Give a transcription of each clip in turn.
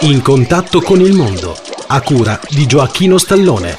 In contatto con il mondo, a cura di Gioacchino Stallone.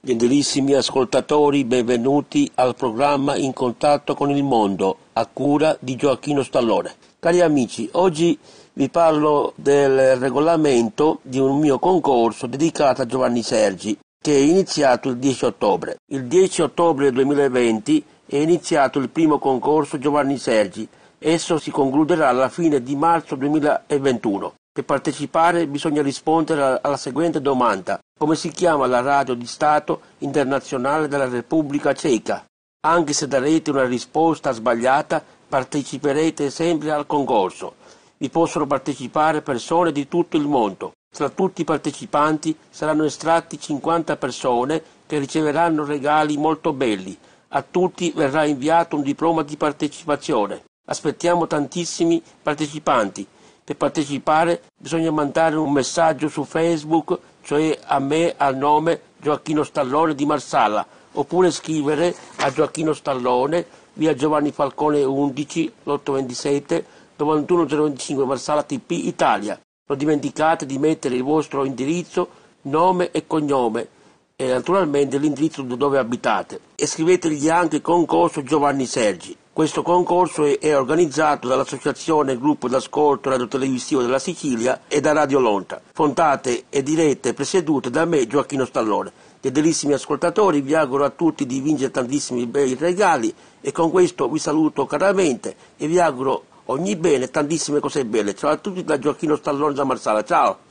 Gentilissimi ascoltatori, benvenuti al programma In contatto con il mondo, a cura di Gioacchino Stallone. Cari amici, oggi vi parlo del regolamento di un mio concorso dedicato a Giovanni Sergi, che è iniziato il 10 ottobre. Il 10 ottobre 2020 è iniziato il primo concorso Giovanni Sergi. Esso si concluderà alla fine di marzo 2021. Per partecipare bisogna rispondere alla seguente domanda. Come si chiama la radio di Stato internazionale della Repubblica Ceca? Anche se darete una risposta sbagliata, parteciperete sempre al concorso. Vi possono partecipare persone di tutto il mondo. Tra tutti i partecipanti saranno estratti 50 persone che riceveranno regali molto belli. A tutti verrà inviato un diploma di partecipazione. Aspettiamo tantissimi partecipanti. Per partecipare bisogna mandare un messaggio su Facebook, cioè a me al nome Gioacchino Stallone di Marsala, oppure scrivere a Gioacchino Stallone, via Giovanni Falcone 11, 827 91025 Marsala TP Italia. Non dimenticate di mettere il vostro indirizzo, nome e cognome e naturalmente l'indirizzo dove abitate. E scrivetegli anche concorso Giovanni Sergi. Questo concorso è, organizzato dall'Associazione Gruppo d'Ascolto Radio-Televisivo della Sicilia e da Radio Lonta, fondate e dirette e presiedute da me Gioacchino Stallone. Gedelissimi ascoltatori, vi auguro a tutti di vincere tantissimi bei regali e con questo vi saluto caramente e vi auguro ogni bene, tantissime cose belle. Ciao a tutti da Gioacchino Stallone da Marsala, ciao!